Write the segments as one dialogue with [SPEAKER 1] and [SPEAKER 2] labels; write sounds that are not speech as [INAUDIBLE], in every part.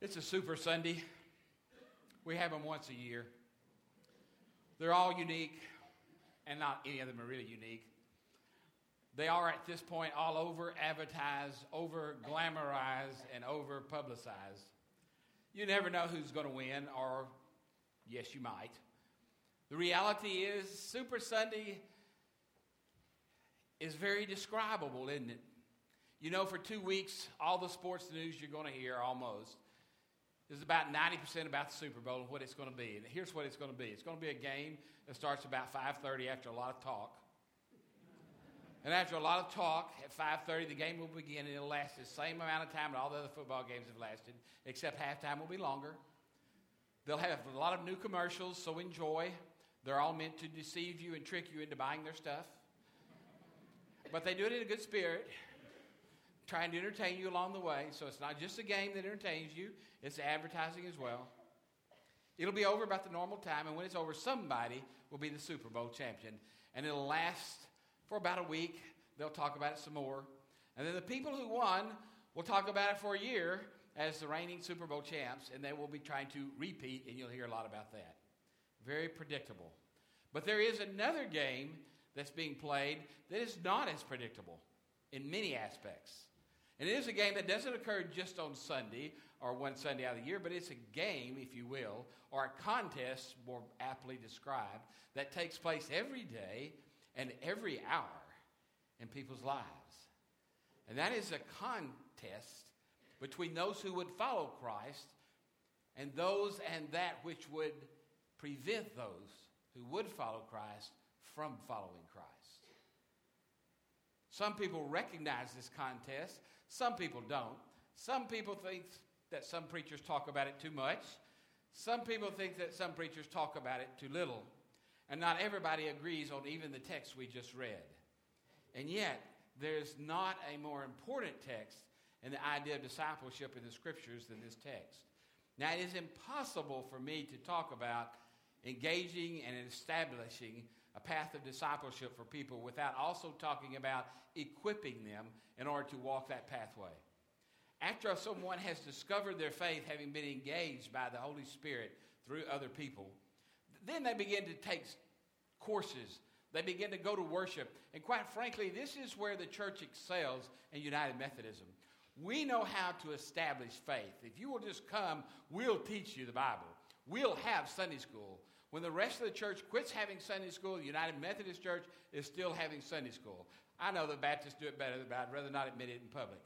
[SPEAKER 1] It's a Super Sunday. We have them once a year. They're all unique, and not any of them are really unique. They are at this point all over advertised, over glamorized, and over publicized. You never know who's going to win, or yes, you might. The reality is, Super Sunday is very describable, isn't it? You know, for two weeks, all the sports news you're going to hear almost is about 90% about the Super Bowl and what it's going to be. And here's what it's going to be. It's going to be a game that starts about 5:30 after a lot of talk. And after a lot of talk, at 5:30 the game will begin and it'll last the same amount of time that all the other football games have lasted, except halftime will be longer. They'll have a lot of new commercials, so enjoy. They're all meant to deceive you and trick you into buying their stuff. But they do it in a good spirit trying to entertain you along the way. So it's not just a game that entertains you, it's advertising as well. It'll be over about the normal time, and when it's over, somebody will be the Super Bowl champion. And it'll last for about a week. They'll talk about it some more. And then the people who won will talk about it for a year as the reigning Super Bowl champs, and they will be trying to repeat, and you'll hear a lot about that. Very predictable. But there is another game that's being played that is not as predictable in many aspects. And it is a game that doesn't occur just on Sunday or one Sunday out of the year, but it's a game, if you will, or a contest, more aptly described, that takes place every day and every hour in people's lives. And that is a contest between those who would follow Christ and those and that which would prevent those who would follow Christ from following Christ. Some people recognize this contest some people don't. Some people think that some preachers talk about it too much. Some people think that some preachers talk about it too little. And not everybody agrees on even the text we just read. And yet, there's not a more important text in the idea of discipleship in the scriptures than this text. Now, it is impossible for me to talk about engaging and establishing a path of discipleship for people without also talking about equipping them in order to walk that pathway. After someone has discovered their faith, having been engaged by the Holy Spirit through other people, then they begin to take courses. They begin to go to worship. And quite frankly, this is where the church excels in United Methodism. We know how to establish faith. If you will just come, we'll teach you the Bible. We'll have Sunday school. When the rest of the church quits having Sunday school, the United Methodist Church is still having Sunday school. I know the Baptists do it better, but I'd rather not admit it in public.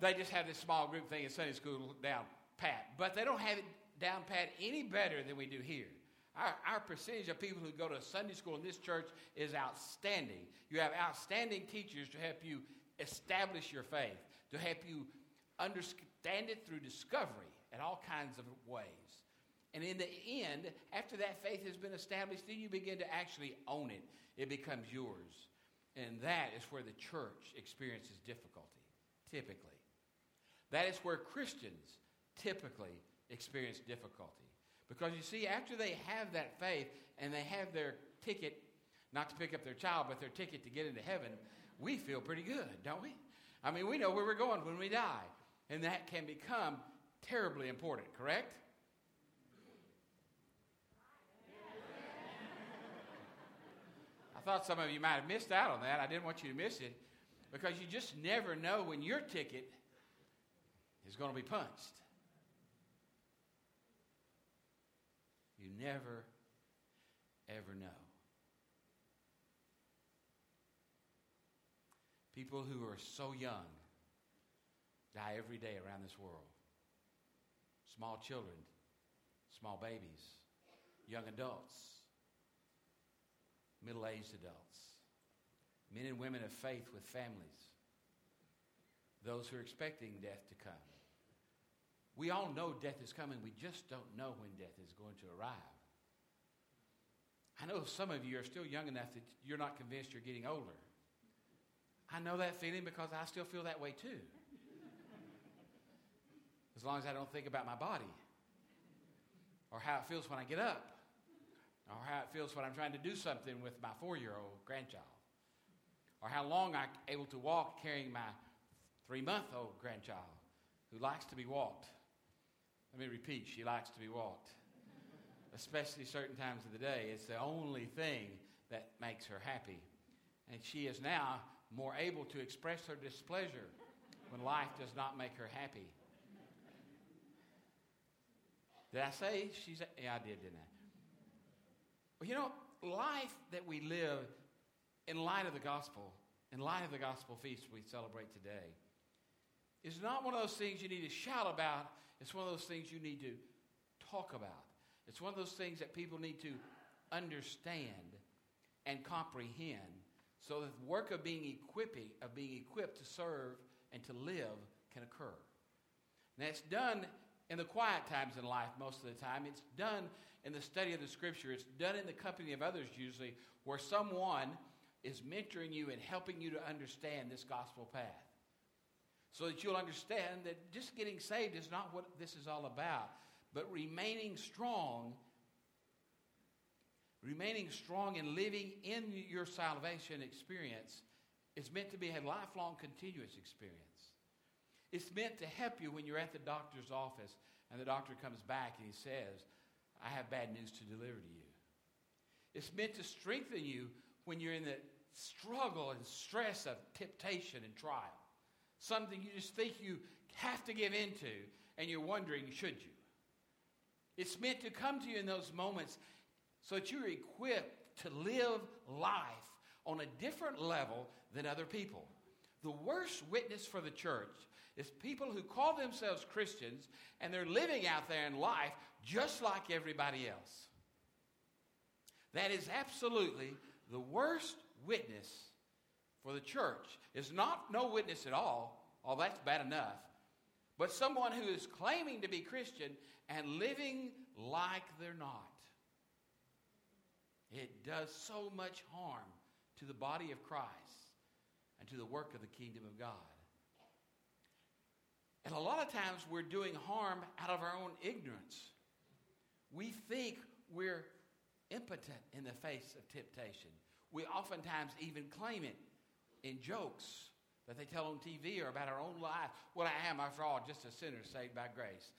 [SPEAKER 1] they just have this small group thing in Sunday school down pat, but they don't have it down pat any better than we do here. Our, our percentage of people who go to Sunday school in this church is outstanding. You have outstanding teachers to help you establish your faith, to help you understand it through discovery in all kinds of ways. And in the end, after that faith has been established, then you begin to actually own it. It becomes yours. And that is where the church experiences difficulty, typically. That is where Christians typically experience difficulty. Because you see, after they have that faith and they have their ticket, not to pick up their child, but their ticket to get into heaven, we feel pretty good, don't we? I mean, we know where we're going when we die. And that can become terribly important, correct? I thought some of you might have missed out on that. I didn't want you to miss it because you just never know when your ticket is going to be punched. You never, ever know. People who are so young die every day around this world. Small children, small babies, young adults middle aged adults, men and women of faith with families, those who are expecting death to come. We all know death is coming, we just don't know when death is going to arrive. I know some of you are still young enough that you're not convinced you're getting older. I know that feeling because I still feel that way too. As long as I don't think about my body or how it feels when I get up or how it feels when I'm trying to do something with my four year old grandchild, or how long I'm able to walk carrying my three month old grandchild. who likes to be walked. Let me repeat, she likes to be walked. Especially certain times of the day. It's the only thing that makes her happy. And she is now more able to express her displeasure when life does not make her happy. Did I say she's? Yeah, I did, didn't I? Well, you know, life that we live in light of the gospel, in light of the gospel feast we celebrate today, is not one of those things you need to shout about. It's one of those things you need to talk about. It's one of those things that people need to understand and comprehend so that the work of being equipping, of being equipped to serve and to live can occur. And that's done in the quiet times in life most of the time. It's done in the study of the scripture. It's done in the company of others usually, where someone is mentoring you and helping you to understand this gospel path. So that you'll understand that just getting saved is not what this is all about, but remaining strong, remaining strong and living in your salvation experience is meant to be a lifelong, continuous experience. It's meant to help you when you're at the doctor's office and the doctor comes back and he says, I have bad news to deliver to you. It's meant to strengthen you when you're in the struggle and stress of temptation and trial. Something you just think you have to give into and you're wondering, should you? It's meant to come to you in those moments so that you're equipped to live life on a different level than other people. The worst witness for the church is people who call themselves Christians and they're living out there in life just like everybody else. That is absolutely the worst witness for the church. Is not no witness at all, oh, that's bad enough, but someone who is claiming to be Christian and living like they're not. It does so much harm to the body of Christ and to the work of the kingdom of God. And a lot of times we're doing harm out of our own ignorance. We think we're impotent in the face of temptation. We oftentimes even claim it in jokes that they tell on TV or about our own life. Well, I am, after all, just a sinner saved by grace.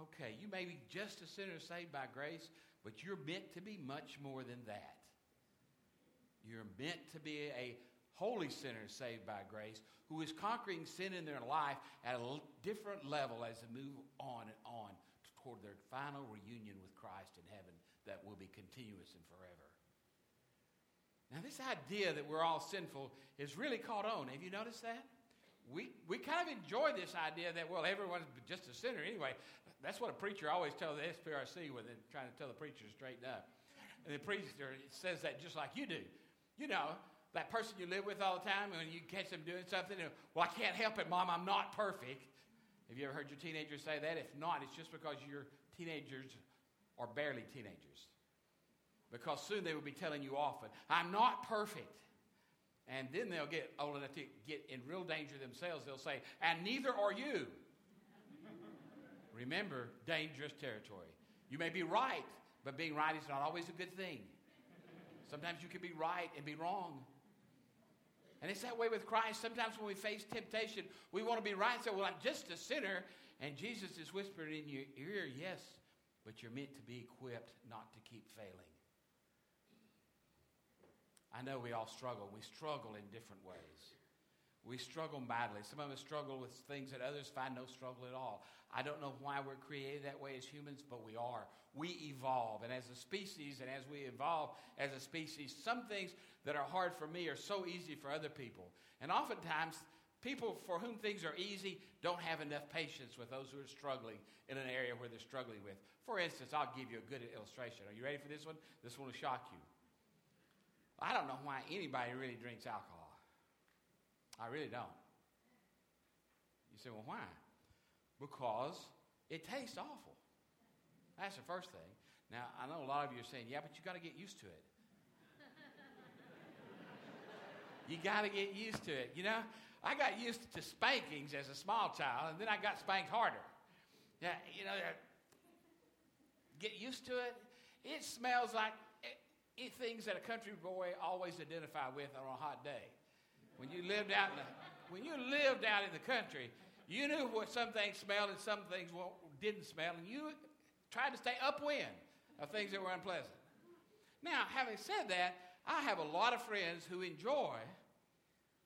[SPEAKER 1] Okay, you may be just a sinner saved by grace, but you're meant to be much more than that. You're meant to be a holy sinner saved by grace who is conquering sin in their life at a different level as they move on and on toward their final reunion with Christ in heaven that will be continuous and forever. Now, this idea that we're all sinful is really caught on. Have you noticed that? We, we kind of enjoy this idea that, well, everyone's just a sinner anyway. That's what a preacher always tells the SPRC when they're trying to tell the preacher to straighten up. And the preacher says that just like you do. You know, that person you live with all the time, and you catch them doing something, and, well, I can't help it, Mom, I'm not perfect. Have you ever heard your teenagers say that? If not, it's just because your teenagers are barely teenagers because soon they will be telling you often, I'm not perfect. And then they'll get old enough to get in real danger themselves. They'll say, and neither are you. Remember, dangerous territory. You may be right, but being right is not always a good thing. Sometimes you can be right and be wrong. And it's that way with Christ. Sometimes when we face temptation, we want to be right So, Well, I'm just a sinner. And Jesus is whispering in your ear, Yes, but you're meant to be equipped not to keep failing. I know we all struggle. We struggle in different ways. We struggle badly. Some of us struggle with things that others find no struggle at all. I don't know why we're created that way as humans, but we are. We evolve. And as a species, and as we evolve as a species, some things that are hard for me are so easy for other people. And oftentimes, people for whom things are easy don't have enough patience with those who are struggling in an area where they're struggling with. For instance, I'll give you a good illustration. Are you ready for this one? This one will shock you. I don't know why anybody really drinks alcohol. I really don't. You say, well, why? Because it tastes awful. That's the first thing. Now, I know a lot of you are saying, yeah, but you've got to get used to it. You got to get used to it. You know, I got used to spankings as a small child, and then I got spanked harder. Yeah, you know, uh, get used to it. It smells like eh, eh, things that a country boy always identify with on a hot day. When you lived out in the, when you lived out in the country, You knew what some things smelled and some things didn't smell, and you tried to stay upwind of things that were unpleasant. Now, having said that, I have a lot of friends who enjoy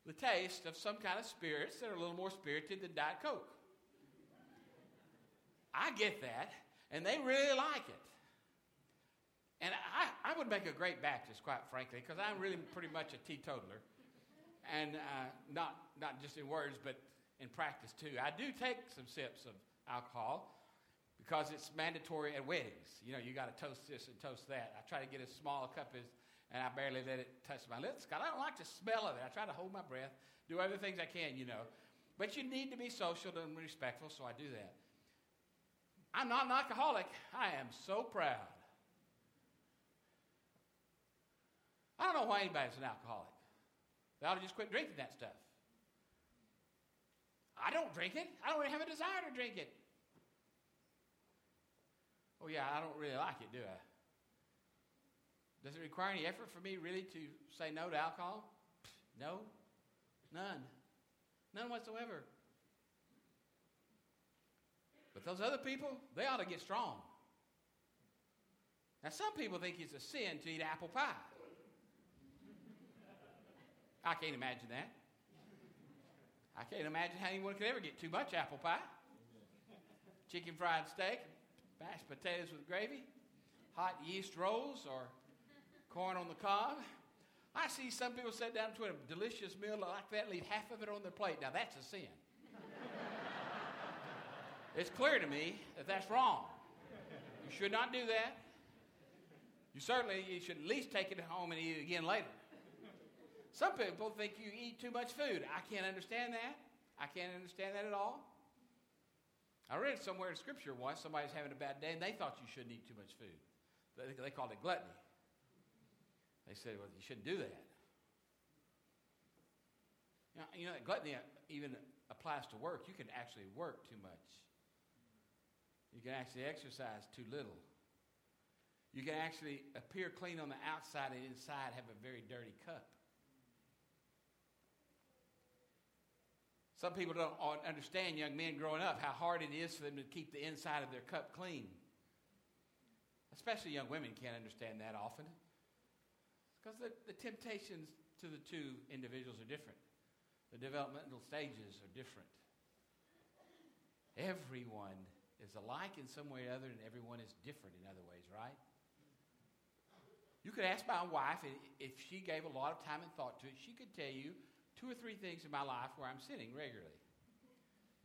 [SPEAKER 1] the taste of some kind of spirits that are a little more spirited than Diet Coke. I get that, and they really like it. And I, I would make a great Baptist, quite frankly, because I'm really pretty much a teetotaler. And uh, not, not just in words, but in practice too. I do take some sips of alcohol because it's mandatory at weddings. You know, you got to toast this and toast that. I try to get as small a cup as, and I barely let it touch my lips because I don't like the smell of it. I try to hold my breath, do other things I can, you know. But you need to be social and respectful, so I do that. I'm not an alcoholic. I am so proud. I don't know why anybody's an alcoholic. They ought to just quit drinking that stuff. I don't drink it. I don't really have a desire to drink it. Oh, yeah, I don't really like it, do I? Does it require any effort for me really to say no to alcohol? No. None. None whatsoever. But those other people, they ought to get strong. Now, some people think it's a sin to eat apple pie. I can't imagine that. I can't imagine how anyone could ever get too much apple pie. Chicken fried steak, mashed potatoes with gravy, hot yeast rolls, or corn on the cob. I see some people sit down to a delicious meal like that, leave half of it on their plate. Now that's a sin. it's clear to me that that's wrong. You should not do that. You certainly you should at least take it home and eat it again later. Some people think you eat too much food. I can't understand that. I can't understand that at all. I read somewhere in Scripture once somebody's having a bad day and they thought you shouldn't eat too much food. They, they called it gluttony. They said, well, you shouldn't do that. You know, gluttony even applies to work. You can actually work too much. You can actually exercise too little. You can actually appear clean on the outside and inside have a very dirty cup. Some people don't understand, young men growing up, how hard it is for them to keep the inside of their cup clean. Especially young women can't understand that often. Because the, the temptations to the two individuals are different, the developmental stages are different. Everyone is alike in some way or other, and everyone is different in other ways, right? You could ask my wife, if she gave a lot of time and thought to it, she could tell you two or three things in my life where I'm sinning regularly.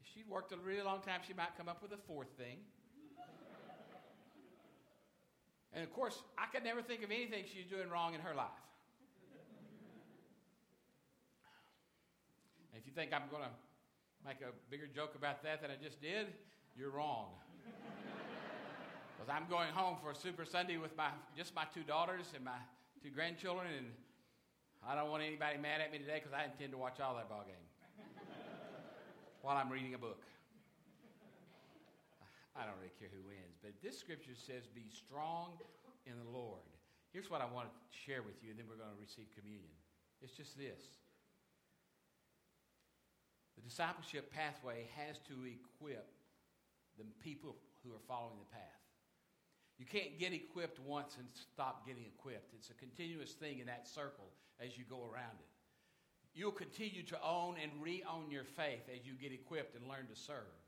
[SPEAKER 1] If she'd worked a really long time, she might come up with a fourth thing. And of course, I could never think of anything she's doing wrong in her life. If you think I'm going to make a bigger joke about that than I just did, you're wrong. [LAUGHS] Because I'm going home for Super Sunday with my, just my two daughters and my two grandchildren, and I don't want anybody mad at me today because I intend to watch all that ball game [LAUGHS] while I'm reading a book. I don't really care who wins, but this scripture says, "Be strong in the Lord." Here's what I want to share with you, and then we're going to receive communion. It's just this. The discipleship pathway has to equip the people who are following the path. You can't get equipped once and stop getting equipped. It's a continuous thing in that circle as you go around it. You'll continue to own and re own your faith as you get equipped and learn to serve.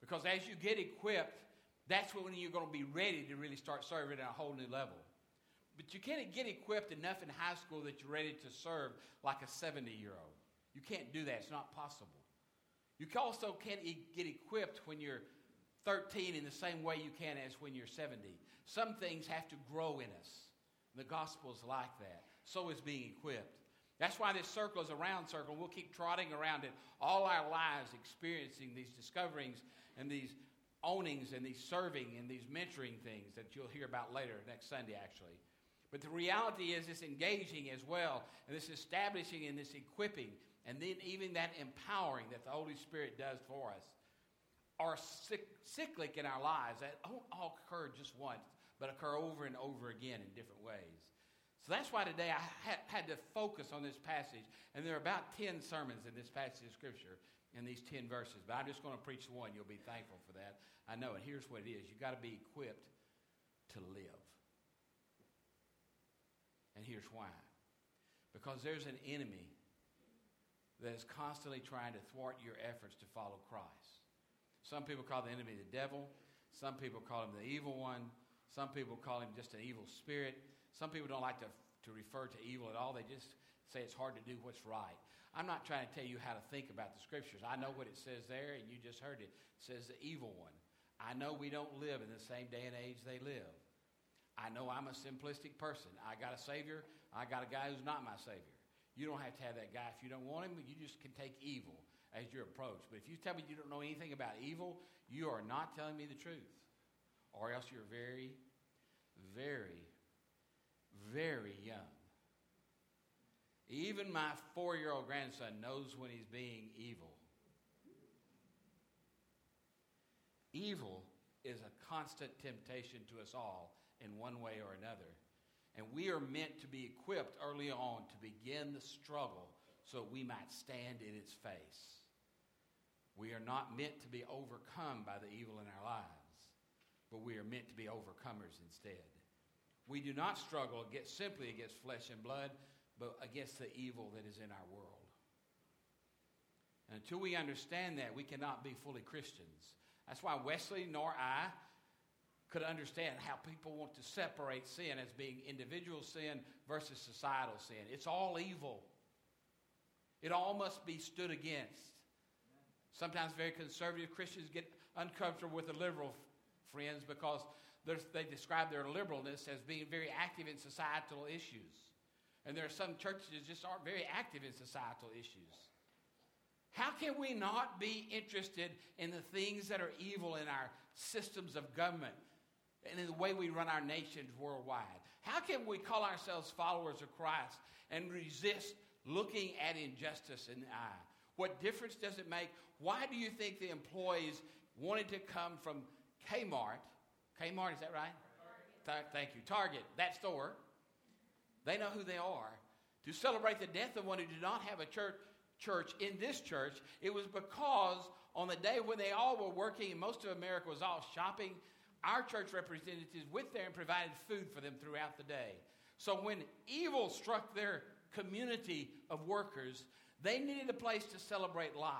[SPEAKER 1] Because as you get equipped, that's when you're going to be ready to really start serving at a whole new level. But you can't get equipped enough in high school that you're ready to serve like a 70 year old. You can't do that, it's not possible. You also can't get equipped when you're 13 in the same way you can as when you're 70. Some things have to grow in us. The gospel is like that. So is being equipped. That's why this circle is a round circle. We'll keep trotting around it all our lives, experiencing these discoverings and these ownings and these serving and these mentoring things that you'll hear about later next Sunday, actually. But the reality is this engaging as well, and this establishing and this equipping, and then even that empowering that the Holy Spirit does for us are cyclic in our lives that don't all occur just once, but occur over and over again in different ways. So that's why today I had, to focus on this passage, and there are about 10 sermons in this passage of Scripture. in these 10 verses, but I'm just going to preach one. You'll be thankful for that. I know it. Here's what it is you've got to be equipped to live. And here's why because there's an enemy that is constantly trying to thwart your efforts to follow Christ. Some people call the enemy the devil, some people call him the evil one, some people call him just an evil spirit. Some people don't like to, to refer to evil at all, they just say it's hard to do what's right. I'm not trying to tell you how to think about the scriptures. I know what it says there, and you just heard it. It says the evil one. I know we don't live in the same day and age they live. I know I'm a simplistic person. I got a Savior. I got a guy who's not my Savior. You don't have to have that guy if you don't want him. You just can take evil as your approach. But if you tell me you don't know anything about evil, you are not telling me the truth. Or else you're very, very, very young. Even my four year old grandson knows when he's being evil. Evil is a constant temptation to us all in one way or another. And we are meant to be equipped early on to begin the struggle so we might stand in its face. We are not meant to be overcome by the evil in our lives, but we are meant to be overcomers instead. We do not struggle against, simply against flesh and blood, but against the evil that is in our world. And until we understand that, we cannot be fully Christians. That's why Wesley nor I could understand how people want to separate sin as being individual sin versus societal sin. It's all evil. It all must be stood against. Sometimes very conservative Christians get uncomfortable with the liberal friends because they describe their liberalness as being very active in societal issues. And there are some churches that just aren't very active in societal issues. How can we not be interested in the things that are evil in our systems of government and in the way we run our nations worldwide? How can we call ourselves followers of Christ and resist looking at injustice in the eye? What difference does it make? Why do you think the employees wanted to come from Kmart? Kmart, is that right? Target. Thank you. Target, that store they know who they are. To celebrate the death of one who did not have a church, church in this church, it was because on the day when they all were working and most of America was all shopping, our church representatives went there and provided food for them throughout the day. So when evil struck their community of workers, they needed a place to celebrate life.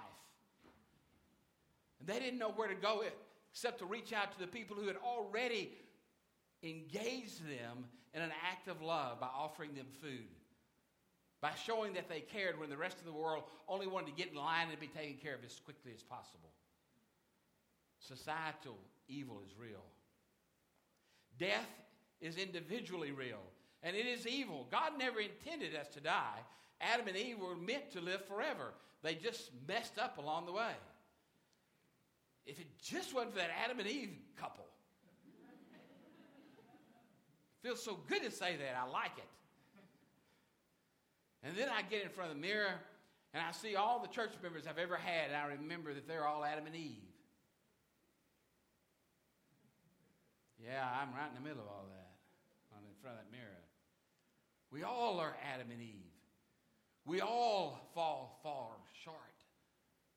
[SPEAKER 1] And they didn't know where to go except to reach out to the people who had already engaged them in an act of love by offering them food, by showing that they cared when the rest of the world only wanted to get in line and be taken care of as quickly as possible. Societal evil is real. Death is individually real, and it is evil. God never intended us to die. Adam and Eve were meant to live forever. They just messed up along the way. If it just wasn't for that Adam and Eve couple, Feels so good to say that. I like it. And then I get in front of the mirror and I see all the church members I've ever had, and I remember that they're all Adam and Eve. Yeah, I'm right in the middle of all that, I'm in front of that mirror. We all are Adam and Eve. We all fall far short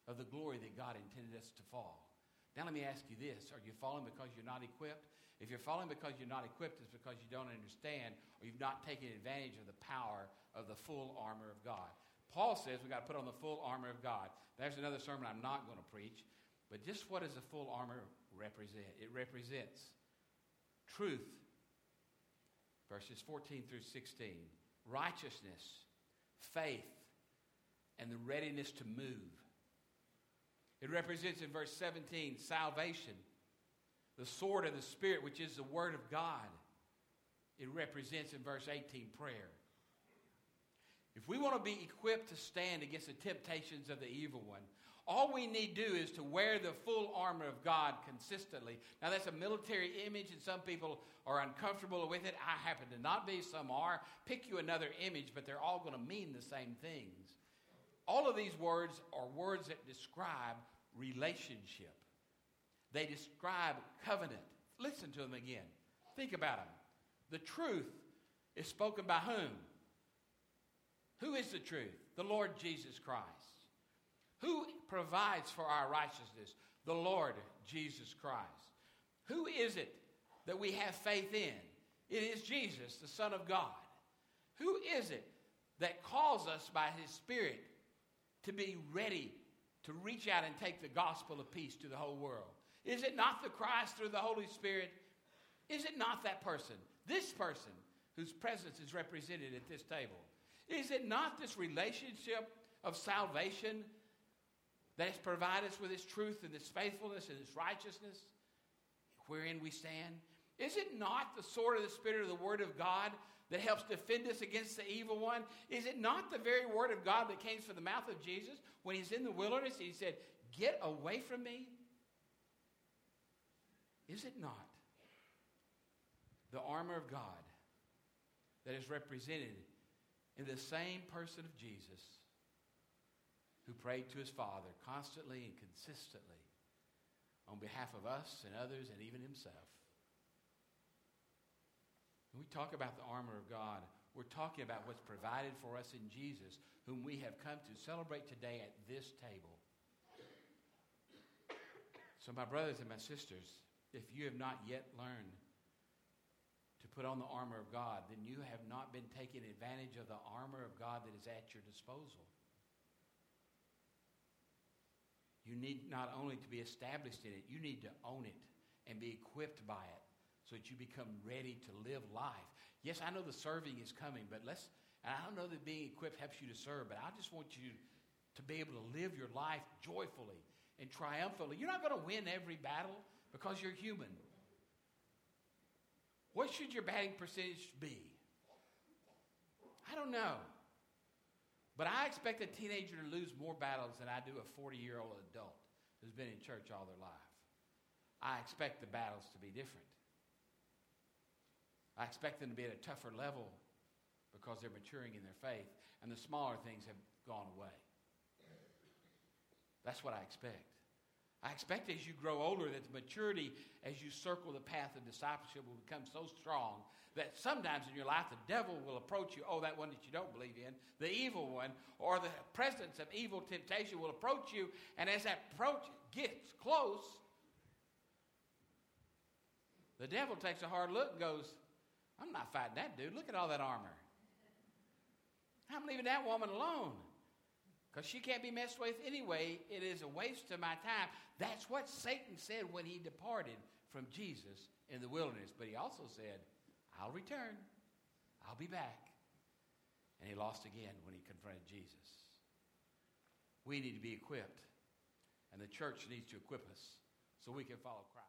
[SPEAKER 1] of the glory that God intended us to fall. Now, let me ask you this Are you falling because you're not equipped? If you're falling because you're not equipped, it's because you don't understand or you've not taken advantage of the power of the full armor of God. Paul says we've got to put on the full armor of God. There's another sermon I'm not going to preach, but just what does the full armor represent? It represents truth, verses 14 through 16, righteousness, faith, and the readiness to move. It represents in verse 17 salvation, the sword of the Spirit, which is the Word of God. It represents in verse 18 prayer. If we want to be equipped to stand against the temptations of the evil one, all we need do is to wear the full armor of God consistently. Now, that's a military image, and some people are uncomfortable with it. I happen to not be, some are. Pick you another image, but they're all going to mean the same things. All of these words are words that describe relationship. They describe covenant. Listen to them again. Think about them. The truth is spoken by whom? Who is the truth? The Lord Jesus Christ. Who provides for our righteousness? The Lord Jesus Christ. Who is it that we have faith in? It is Jesus, the Son of God. Who is it that calls us by His Spirit to be ready to reach out and take the gospel of peace to the whole world? Is it not the Christ through the Holy Spirit? Is it not that person, this person, whose presence is represented at this table? Is it not this relationship of salvation that has provided us with His truth and His faithfulness and His righteousness, wherein we stand? Is it not the sword of the Spirit of the Word of God that helps defend us against the evil one? Is it not the very Word of God that came from the mouth of Jesus when He's in the wilderness? He said, Get away from me. Is it not the armor of God that is represented in the same person of Jesus who prayed to his Father constantly and consistently on behalf of us and others and even himself? When we talk about the armor of God, we're talking about what's provided for us in Jesus, whom we have come to celebrate today at this table. So, my brothers and my sisters, if you have not yet learned to put on the armor of God, then you have not been taking advantage of the armor of God that is at your disposal. You need not only to be established in it, you need to own it and be equipped by it so that you become ready to live life. Yes, I know the serving is coming, but let's, I don't know that being equipped helps you to serve, but I just want you to be able to live your life joyfully and triumphantly. You're not going to win every battle because you're human. What should your batting percentage be? I don't know. But I expect a teenager to lose more battles than I do a 40 year old adult who's been in church all their life. I expect the battles to be different. I expect them to be at a tougher level because they're maturing in their faith, and the smaller things have gone away. That's what I expect. I expect as you grow older that the maturity as you circle the path of discipleship will become so strong that sometimes in your life the devil will approach you, oh, that one that you don't believe in, the evil one, or the presence of evil temptation will approach you, and as that approach gets close, the devil takes a hard look and goes, I'm not fighting that dude. Look at all that armor. I'm leaving that woman alone because she can't be messed with anyway. It is a waste of my time. That's what Satan said when he departed from Jesus in the wilderness. But he also said, I'll return, I'll be back. And he lost again when he confronted Jesus. We need to be equipped, and the church needs to equip us so we can follow Christ.